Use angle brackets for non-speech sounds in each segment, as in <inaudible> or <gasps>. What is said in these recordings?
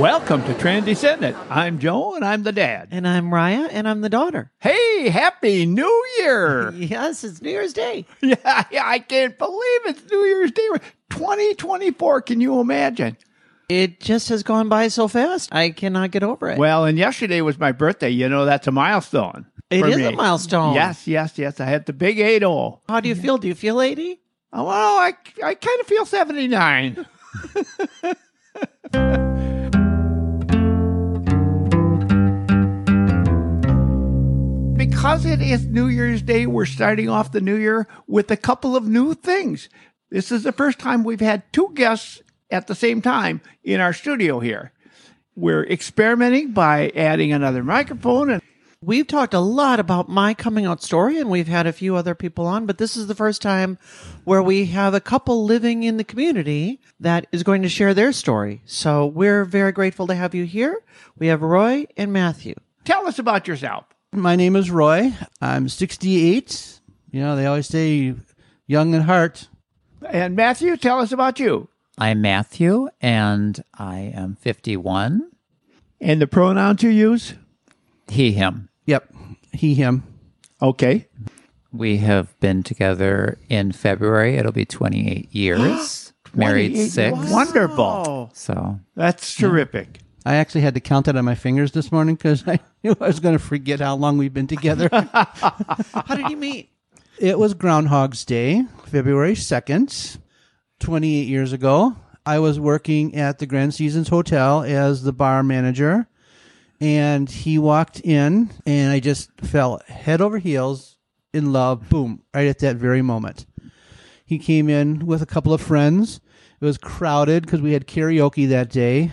Welcome to Transcendent. I'm Joe and I'm the dad. And I'm Raya, and I'm the daughter. Hey, happy New Year! <laughs> Yes, it's New Year's Day. yeah, yeah, I can't believe it's New Year's Day. 2024, can you imagine? It just has gone by so fast. I cannot get over it. Well, and yesterday was my birthday. You know, that's a milestone. It is me. a milestone. Yes, yes, yes. I had the big 8 0. How do you feel? Do you feel 80? Oh, well, I, I kind of feel 79. <laughs> because it is New Year's Day, we're starting off the new year with a couple of new things. This is the first time we've had two guests at the same time in our studio here. We're experimenting by adding another microphone and We've talked a lot about my coming out story, and we've had a few other people on, but this is the first time where we have a couple living in the community that is going to share their story. So we're very grateful to have you here. We have Roy and Matthew. tell us about yourself. My name is Roy. I'm 68. You know, they always say young at heart. And Matthew, tell us about you. I'm Matthew, and I am 51. And the pronouns you use? He, him. Yep. He, him. Okay. We have been together in February. It'll be 28 years. <gasps> Married 28 six. Wonderful. Oh, So That's terrific. I actually had to count that on my fingers this morning because I <laughs> knew I was going to forget how long we've been together. <laughs> how did you meet? it was Groundhog's Day, February 2nd, 28 years ago. I was working at the Grand Seasons Hotel as the bar manager, and he walked in, and I just fell head over heels in love, boom, right at that very moment. He came in with a couple of friends. It was crowded because we had karaoke that day.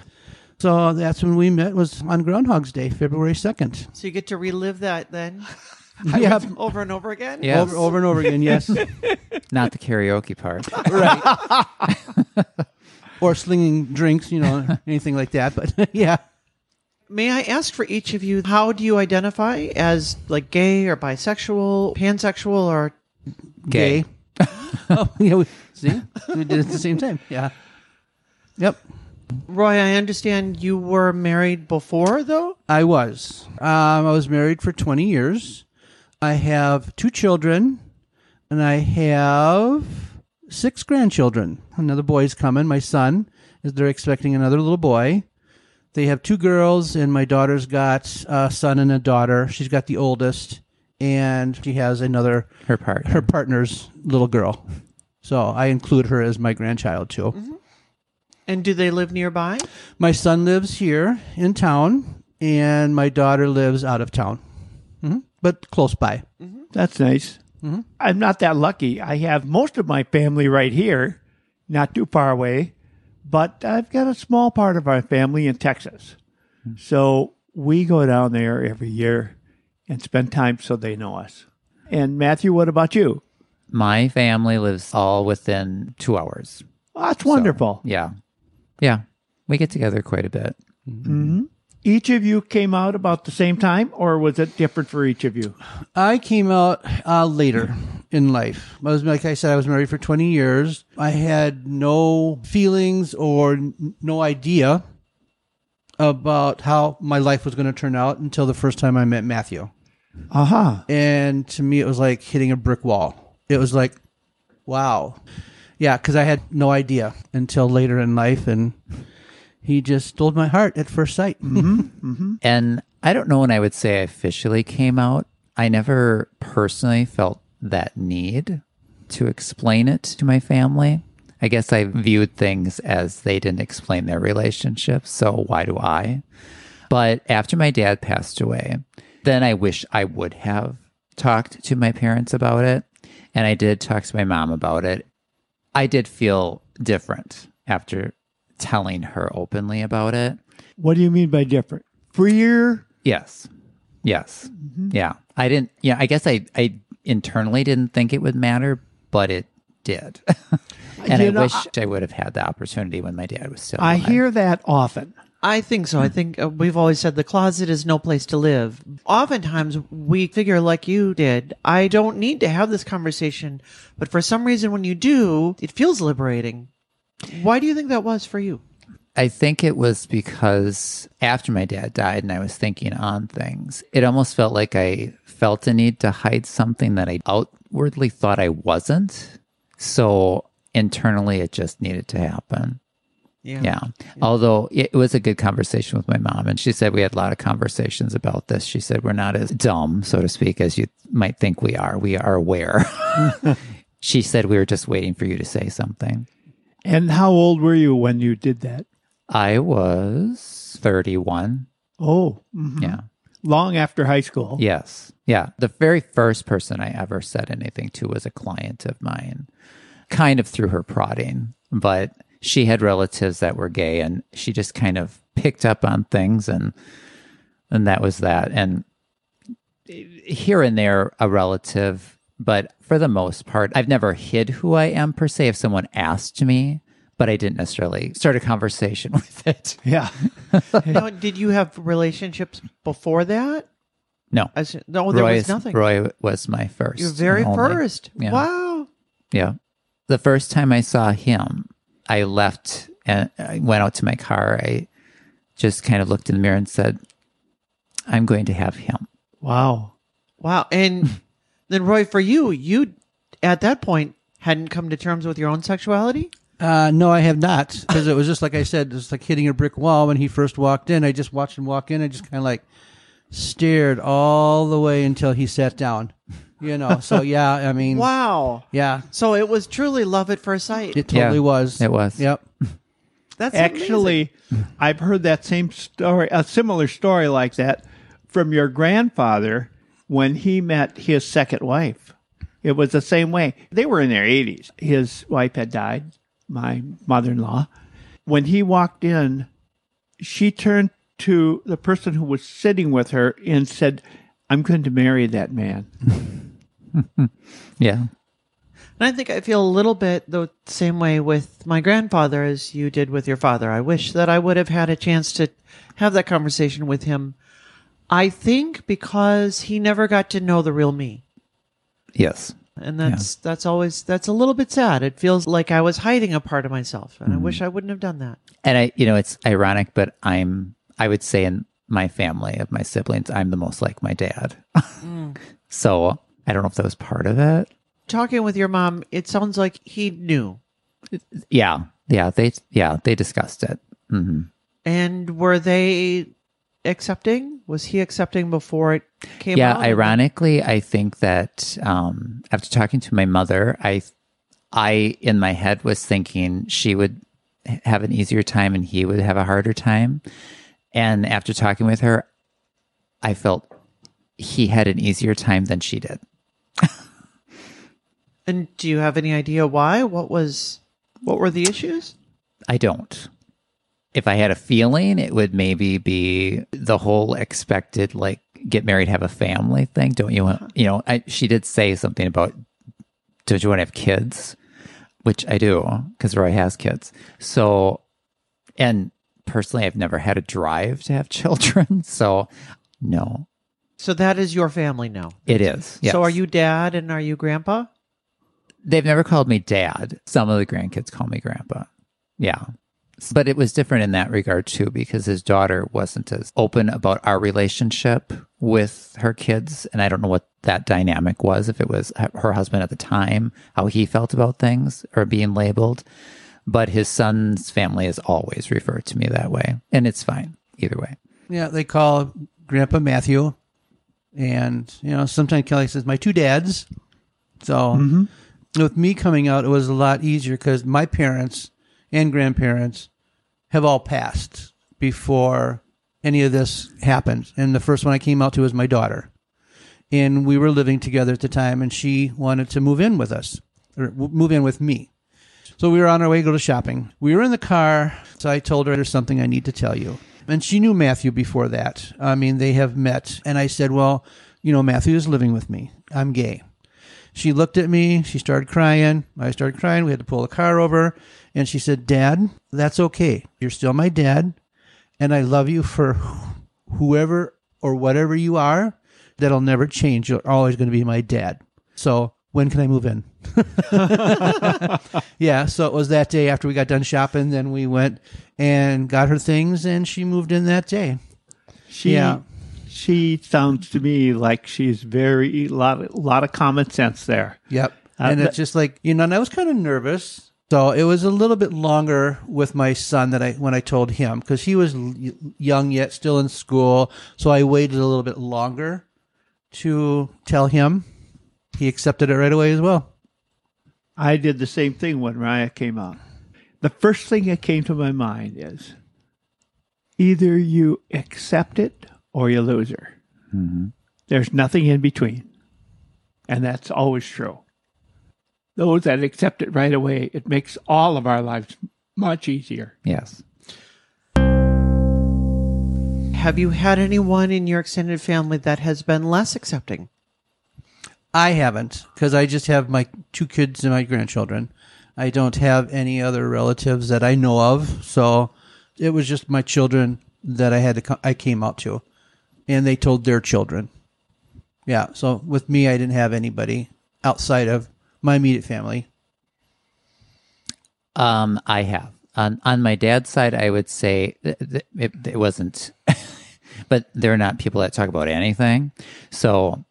So that's when we met was on Groundhog's Day, February 2nd. So you get to relive that then <laughs> Yeah, over and over again? Yes. over, over and over again, yes. <laughs> not the karaoke part. <laughs> right. or slinging drinks, you know, anything like that. But yeah, May I ask for each of you, how do you identify as like gay or bisexual, pansexual, or Gay. oh, yeah. We, see, we did it at the same time. Yeah. Yep. Roy? I understand you were married before, though. I was. Um, I was married for 20 years. I have two children, and I have six grandchildren. Another boy's coming. My son is. They're expecting another little boy. They have two girls, and my daughter's got a son and a daughter. She's got the oldest, and she has another Her part. her partner's little girl. So I include her as my grandchild too. And do they live nearby? My son lives here in town, and my daughter lives out of town, hmm but close by. Mm-hmm. That's nice. Mm-hmm. I'm not that lucky. I have most of my family right here, not too far away, but I've got a small part of our family in Texas. Mm-hmm. So we go down there every year and spend time so they know us. And Matthew, what about you? My family lives all within two hours. Oh, that's wonderful. Yeah. Yeah. We get together quite a bit. Each of you came out about the same time, or was it different for each of you? I came out uh, later in life. I was like I said, I was married for twenty years. I had no feelings or n- no idea about how my life was going to turn out until the first time I met Matthew. Aha. and to me it was like hitting a brick wall it was like wow yeah because i had no idea until later in life and he just stole my heart at first sight mm-hmm, <laughs> mm-hmm. And I don't know when I would say I officially came out. I never personally felt that need to explain it to my family. I guess I viewed things as they didn't explain their relationship, so why do I? But after my dad passed away, then I wish I would have talked to my parents about it. And I did talk to my mom about it. I did feel different after telling her openly about it. What do you mean by different? Freer? Yes. Yes. Mm-hmm. Yeah. I didn't, yeah, I guess I, I internally didn't think it would matter, but it did. <laughs> and You I know, wish I, would have had the opportunity when my dad was still I alive. hear that often. I think so. I think uh, we've always said the closet is no place to live. Oftentimes we figure like you did, I don't need to have this conversation, but for some reason when you do, it feels liberating. Why do you think that was for you? I think it was because after my dad died and I was thinking on things, it almost felt like I felt a need to hide something that I outwardly thought I wasn't. So internally, it just needed to happen. Yeah. Yeah. Although it was a good conversation with my mom, and she said we had a lot of conversations about this. She said we're not as dumb, so to speak, as you might think we are. We are aware. <laughs> she said we were just waiting for you to say something. And how old were you when you did that? I was 31. Oh, mhm. Yeah. long after high school. Yes. Yeah. The very first person I ever said anything to was a client of mine, kind of through her prodding, but she had relatives that were gay and she just kind of picked up on things and and that was that. And here and there a relative, but for the most part, I've never hid who I am per se if someone asked me, but I didn't necessarily start a conversation <laughs> with it. Yeah. <laughs> Now, did you have relationships before that? No. As, no, there Roy was is- nothing. Roy was my first. Your very first. Yeah. Wow. Yeah. The first time I saw him, I left and I went out to my car. I just kind of looked in the mirror and said, I'm going to have him. Wow. Wow. And <laughs> then, Roy, for you, you at that point hadn't come to terms with your own sexuality? Uh, no, I have not, because it was just like I said, it was like hitting a brick wall when he first walked in. I just watched him walk in. I just kind of like stared all the way until he sat down. You know, so <laughs> yeah, I mean, Wow. yeah, So it was truly love at first sight. it totally Yeah, was. it was. Yep. <laughs> That's amazing. Actually, I've heard that same story, a similar story like that from your grandfather when he met his second wife. It was the same way. They were in their 80s. His wife had died, my mother in law. When he walked in, she turned to the person who was sitting with her and said, I'm going to marry that man. <laughs> <laughs> Yeah. And I think I feel a little bit the same way with my grandfather as you did with your father. I wish that I would have had a chance to have that conversation with him. I think because he never got to know the real me. Yes. And that's that's always that's a little bit sad. It feels like I was hiding a part of myself, and I mm-hmm. wish I wouldn't have done that. And I, you know, it's ironic, but I'm, I would say in my family of my siblings, I'm the most like my dad. Mm. <laughs> so I don't know if that was part of it. Talking with your mom, it sounds like he knew. Yeah. Yeah. They, yeah, they discussed it. hmm And were they accepting? Was he accepting before it came yeah out? ironically i think that um, after talking to my mother i i in my head was thinking she would have an easier time and he would have a harder time and after talking with her i felt he had an easier time than she did And do you have any idea why? What was what were the issues? i don't if i had a feeling it would maybe be the whole expected like get married have a family thing don't you want you know I, she did say something about don't you want to have kids which i do because roy has kids so and personally i've never had a drive to have <laughs> children so no So that is your family now. it is yes. So are you dad and are you grandpa? They've never called me dad. Some of the grandkids call me grandpa. Yeah. But it was different in that regard too, because his daughter wasn't as open about our relationship with her kids. And I don't know what that dynamic was, if it was her husband at the time, how he felt about things or being labeled. But his son's family has always referred to me that way. And it's fine either way. Yeah, they call Grandpa Matthew, and you know sometimes Kelly says my two dads. So mm-hmm. With me coming out, it was a lot easier because my parents and grandparents have all passed before any of this happened, and the first one I came out to was my daughter, and we were living together at the time, and she wanted to move in with us or move in with me. So we were on our way to go to shopping. We were in the car. So I told her there's something I need to tell you. And she knew Matthew before that. I mean, they have met. And I said, Well, you know, Matthew is living with me. I'm gay. She looked at me. She started crying. I started crying. We had to pull the car over. And she said, Dad, that's okay. You're still my dad. And I love you for wh- whoever or whatever you are. That'll never change. You're always going to be my dad. So when can I move in? <laughs> Yeah, so it was that day after we got done shopping. Then we went and got her things, and she moved in that day. She Yeah. She sounds to me like she's very a lot a lot of common sense there. Yep. Uh, and it's just like you know, and I was kind of nervous. So it was a little bit longer with my son that I when I told him because he was young yet still in school. So I waited a little bit longer to tell him. He accepted it right away as well. I did the same thing when Raya came out. The first thing that came to my mind is either you accept it or you lose her. Mm-hmm. There's nothing in between. And that's always true. Those that accept it right away, it makes all of our lives much easier. Yes. Have you had anyone in your extended family that has been less accepting? I haven't because I just have my two kids and my grandchildren. I don't have any other relatives that I know of. So it was just my children that I had to co- I came out to, and they told their children. Yeah. So with me, I didn't have anybody outside of my immediate family. Um, I have on on my dad's side. I would say th- it, it wasn't, <laughs> but they're not people that talk about anything. So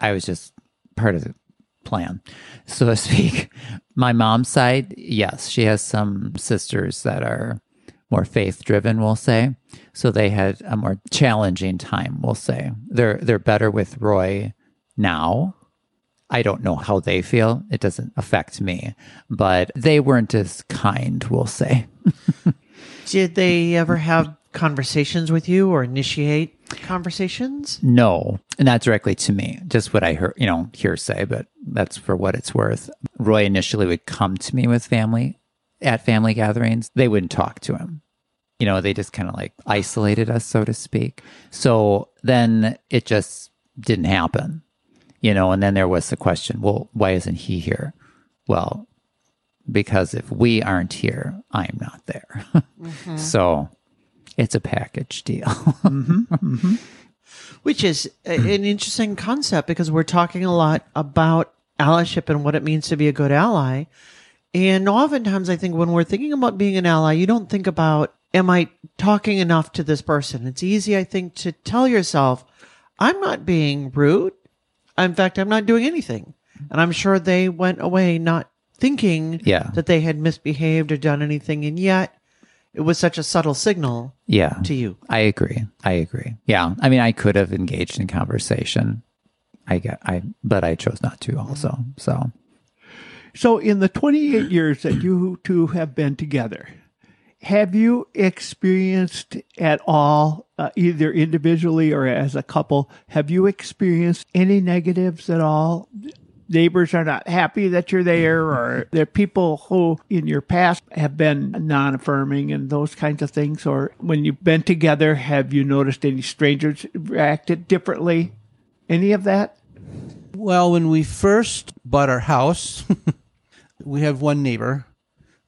I was just part of the plan, so to speak. <laughs> My mom's side, yes, she has some sisters that are more faith driven. We'll say so. They had a more challenging time. We'll say they're they're better with Roy now. I don't know how they feel. It doesn't affect me, but they weren't as kind, we'll say. <laughs> Did they ever have conversations with you or initiate conversations? No, not directly to me, just what I heard, you know, hearsay, but that's for what it's worth. Roy initially would come to me with family at family gatherings. They wouldn't talk to him. You know, they just kind of like isolated us, so to speak. So then it just didn't happen, you know, and then there was the question, well, why isn't he here? Well, because if we aren't here, I'm not there. Mm-hmm. <laughs> So it's a package deal. Mm-hmm. Mm-hmm. Which is an interesting concept because we're talking a lot about allyship and what it means to be a good ally. And oftentimes, I think when we're thinking about being an ally, you don't think about, am I talking enough to this person? It's easy, I think, to tell yourself, I'm not being rude. In fact, I'm not doing anything. And I'm sure they went away not thinking Yeah. that they had misbehaved or done anything. And yet, it was such a subtle signal Yeah. to you. I agree. I agree. Yeah. I mean, I could have engaged in conversation. I get, I, but I chose not to also. So So, in the 28 years that you two have been together, have you experienced at all, uh, either individually or as a couple, have you experienced any negatives at all? Neighbors are not happy that you're there, or there are people who in your past have been non affirming and those kinds of things? Or when you've been together, have you noticed any strangers reacted differently? Any of that? Well, when we first bought our house, <laughs> we have one neighbor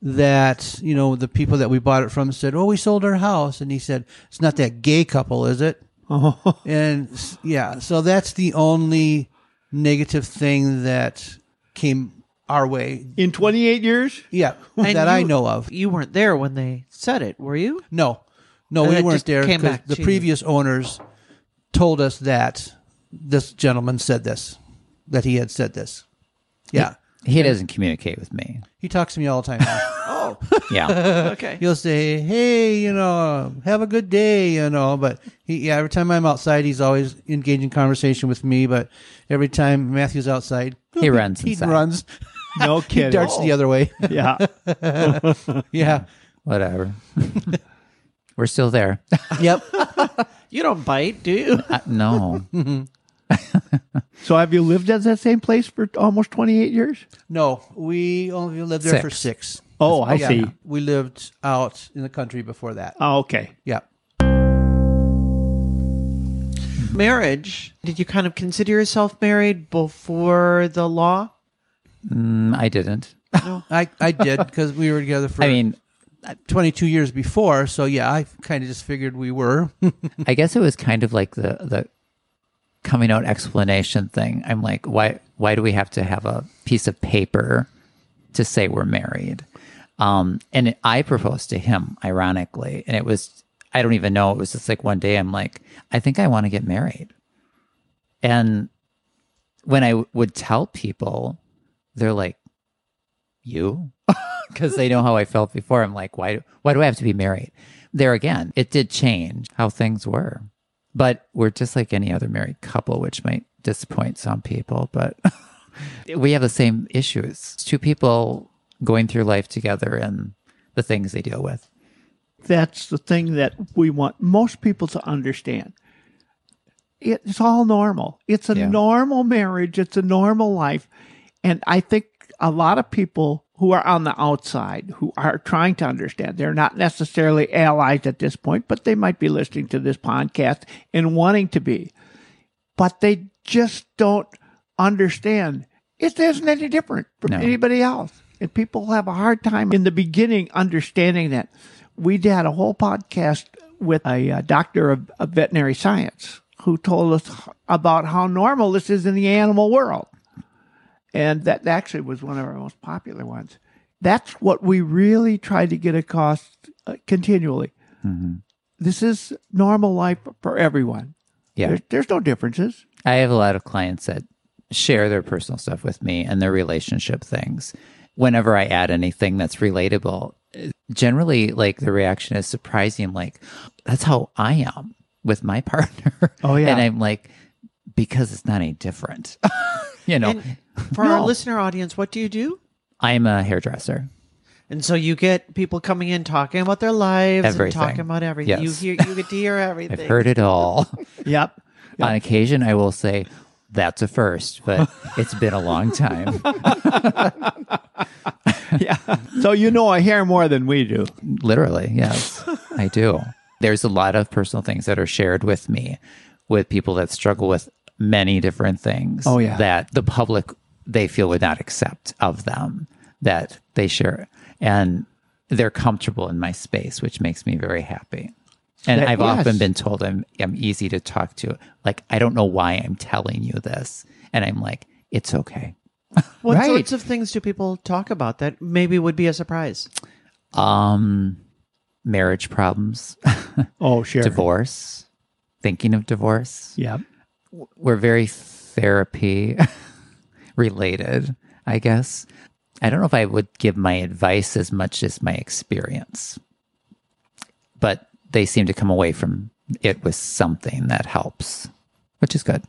that, you know, the people that we bought it from said, Oh, we sold our house. And he said, It's not that gay couple, is it? Oh, <laughs> And yeah, so that's the only negative thing that came our way. in 28 years? Yeah, <laughs> that I know of. You weren't there when they said it, were you? No, no, And we weren't there came 'cause back the to you. previous owners told us that this gentleman said this, that he had said this. Yeah, he doesn't communicate with me. he talks to me all the time. now. <laughs> Oh, Yeah. <laughs> okay. He'll say, "Hey, you know, have a good day," you know. But he, yeah, every time I'm outside, he's always engaging conversation with me. But every time Matthew's outside, He runs He inside. runs. No <laughs> He kidding. darts the other way. Yeah. yeah. Whatever. We're still there. Yep. You don't bite, do you? Uh, no. <laughs> So have you lived at that same place for almost 28 years? No, we only lived there for Six. six. Oh, I Yeah. see. We lived out in the country before that. Oh, okay. Yeah. Marriage. Did you kind of consider yourself married before the law? Mm, I didn't. No, <laughs> I, I did because we were together for I mean, 22 years before. So yeah, I kind of just figured we were. <laughs> I guess it was kind of like the the coming out explanation thing. I'm like, why why do we have to have a piece of paper to say we're married. Um, and I proposed to him, ironically, and it was I don't even know. It was just like one day I'm like, I think I want to get married. And when I would tell people, they're like, "You?" <laughs> Because they know how I felt before. I'm like, "Why? Why do I have to be married?" There again, it did change how things were, but we're just like any other married couple, which might disappoint some people. But <laughs> we have the same issues. Two people going through life together and the things they deal with. That's the thing that we want most people to understand. It's all normal. It's a Yeah. normal marriage. It's a normal life. And I think a lot of people who are on the outside, who are trying to understand, they're not necessarily allies at this point, but they might be listening to this podcast and wanting to be. But they just don't understand. It isn't any different from No. anybody else. And people have a hard time in the beginning understanding that. We had a whole podcast with a, uh doctor of, of veterinary science who told us about how normal this is in the animal world. And that actually was one of our most popular ones. That's what we really try to get across uh, continually. This is normal life for everyone. Yeah. There's, there's no differences. I have a lot of clients that share their personal stuff with me and their relationship things. Whenever I add anything that's relatable, generally, like the reaction is surprising. Like, that's how I am with my <laughs> partner. Oh, yeah. And I'm like, because it's not any different. <laughs> you know, And for our listener audience, what do you do? I'm a hairdresser. And so you get people coming in talking about their lives and Everything. talking about everything. Yes. You hear you get to hear <laughs> everything. I've heard it all. <laughs> Yep. On occasion, I will say, that's a first, but <laughs> it's been a long time. yeah. So you know I hear more than we do. Literally, yes, I do. There's a lot of personal things that are shared with me with people that struggle with many different things. Oh, yeah. That the public they feel would not accept of them that they share, and they're comfortable in my space, which makes me very happy. And That- I've yes. often been told I'm I'm easy to talk to. Like I don't know why I'm telling you this, and I'm like, it's okay. <laughs> What Right. sorts of things do people talk about that maybe would be a surprise? Um, marriage problems, <laughs> Oh, sure. divorce, thinking of divorce. Yep. We're very therapy <laughs> related, I guess. I don't know if I would give my advice as much as my experience, but they seem to come away from it with something that helps, which is good.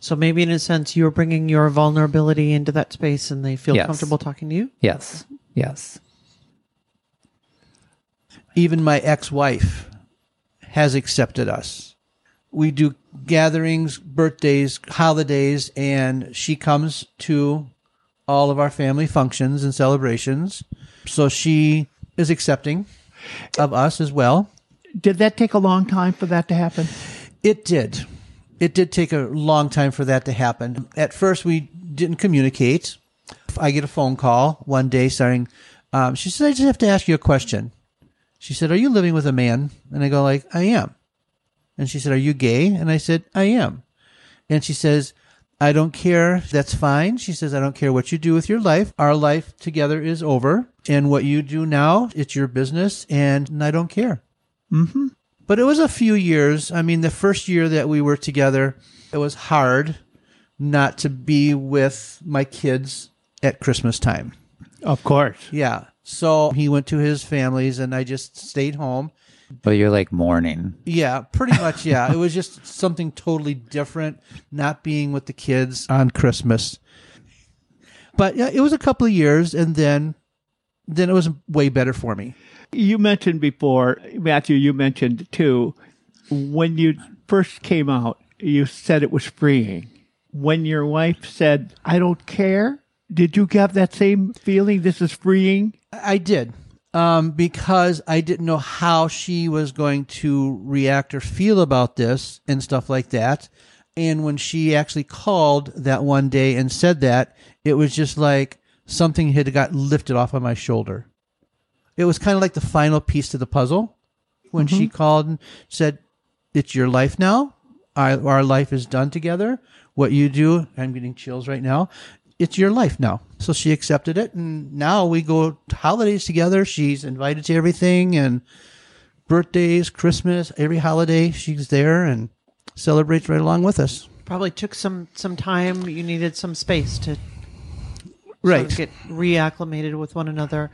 So maybe in a sense you're bringing your vulnerability into that space and they feel Yes. comfortable talking to you. Yes. Yes. even my ex-wife has accepted us. We do gatherings, birthdays, holidays, and she comes to all of our family functions and celebrations. So she is accepting of us as well. Did that take a long time for that to happen? It did. It did take a long time for that to happen. At first, we didn't communicate. I get a phone call one day saying, um, she said, I just have to ask you a question. She said, are you living with a man? And I go like, I am. And she said, are you gay? And I said, I am. And she says, I don't care. That's fine. She says, I don't care what you do with your life. Our life together is over. And what you do now, it's your business and I don't care. Mm-hmm. But it was a few years. I mean, the first year that we were together, it was hard not to be with my kids at Christmas time. Of course. Yeah. So he went to his families and I just stayed home. But you're like mourning. Yeah, pretty much. Yeah. it was just something totally different, not being with the kids on Christmas. But yeah, it was a couple of years and then, then it was way better for me. You mentioned before, Matthew, you mentioned too, when you first came out, you said it was freeing. When your wife said, I don't care, did you have that same feeling? This is freeing? I did. Um, because I didn't know how she was going to react or feel about this and stuff like that. And when she actually called that one day and said that, it was just like something had got lifted off of my shoulder. It was kind of like the final piece to the puzzle when she called and said, It's your life now. Our, our life is done together. What you do, I'm getting chills right now, it's your life now. So she accepted it, and now we go to holidays together. She's invited to everything, and birthdays, Christmas, every holiday, she's there and celebrates right along with us. Probably took some some time. You needed some space to sort Right. of get reacclimated with one another.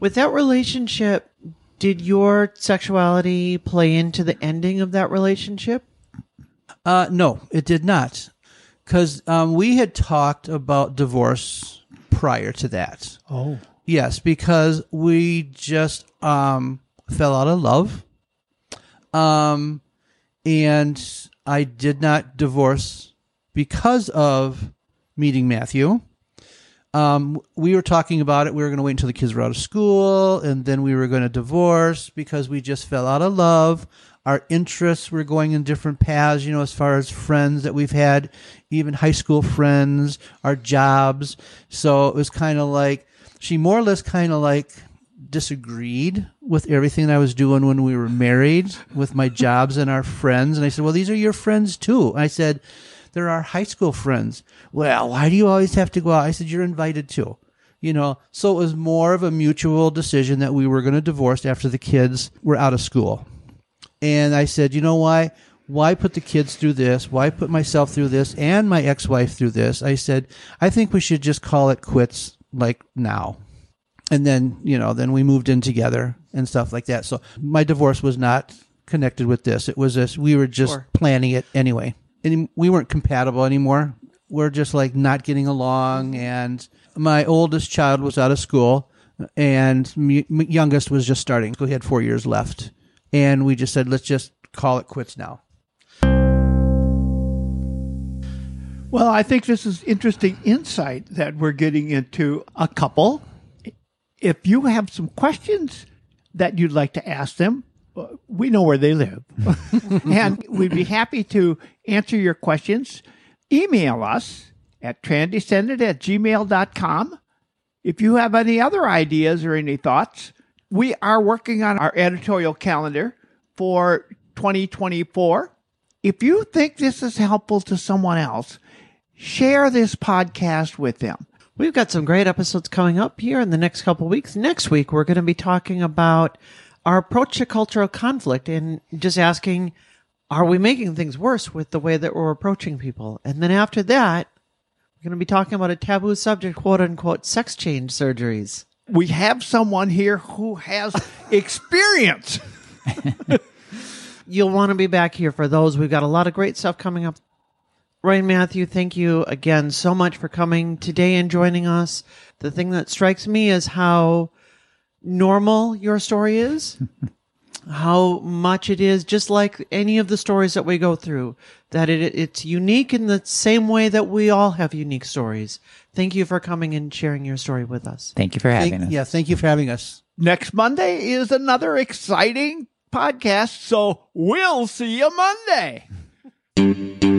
With that relationship, did your sexuality play into the ending of that relationship? Uh, no, it did not, because um, we had talked about divorce prior to that. Oh. Yes, because we just um, fell out of love, um, and I did not divorce because of meeting Matthew. Um, we were talking about it. We were going to wait until the kids were out of school, and then we were going to divorce because we just fell out of love. Our interests were going in different paths, you know, as far as friends that we've had, even high school friends, our jobs. So it was kind of like she more or less kind of like disagreed with everything I was doing when we were married with my jobs and our friends. And I said, Well, these are your friends too. I said, They're our high school friends. Well, why do you always have to go out? I said, You're invited to You know, so it was more of a mutual decision that we were going to divorce after the kids were out of school. And I said, you know why? Why put the kids through this? Why put myself through this and my ex wife through this? I said, I think we should just call it quits like now. And then, you know, then we moved in together and stuff like that. So my divorce was not connected with this. It was this, we were just Sure. planning it anyway. And we weren't compatible anymore. We're just like not getting along. And my oldest child was out of school and youngest was just starting. So he had four years left. And we just said, let's just call it quits now. Well, I think this is interesting insight that we're getting into a couple. If you have some questions that you'd like to ask them, uh, we know where they live. <laughs> and we'd be happy to answer your questions. Email us at transcendent at gmail.com. If you have any other ideas or any thoughts, we are working on our editorial calendar for 2024. If you think this is helpful to someone else, share this podcast with them. We've got some great episodes coming up here in the next couple weeks. Next week, we're going to be talking about our approach to cultural conflict and just asking, are we making things worse with the way that we're approaching people? And then after that, we're going to be talking about a taboo subject, quote unquote, sex change surgeries. We have someone here who has <laughs> experience. <laughs> You'll want to be back here for those. We've got a lot of great stuff coming up. Roy and Matthew, thank you again so much for coming today and joining us. The thing that strikes me is how normal your story is, <laughs> how much it is just like any of the stories that we go through, that it, it's unique in the same way that we all have unique stories. Thank you for coming and sharing your story with us. Thank you for having Thank, us. yeah, thank you for having us. Next Monday is another exciting podcast, so we'll see you Monday. <laughs>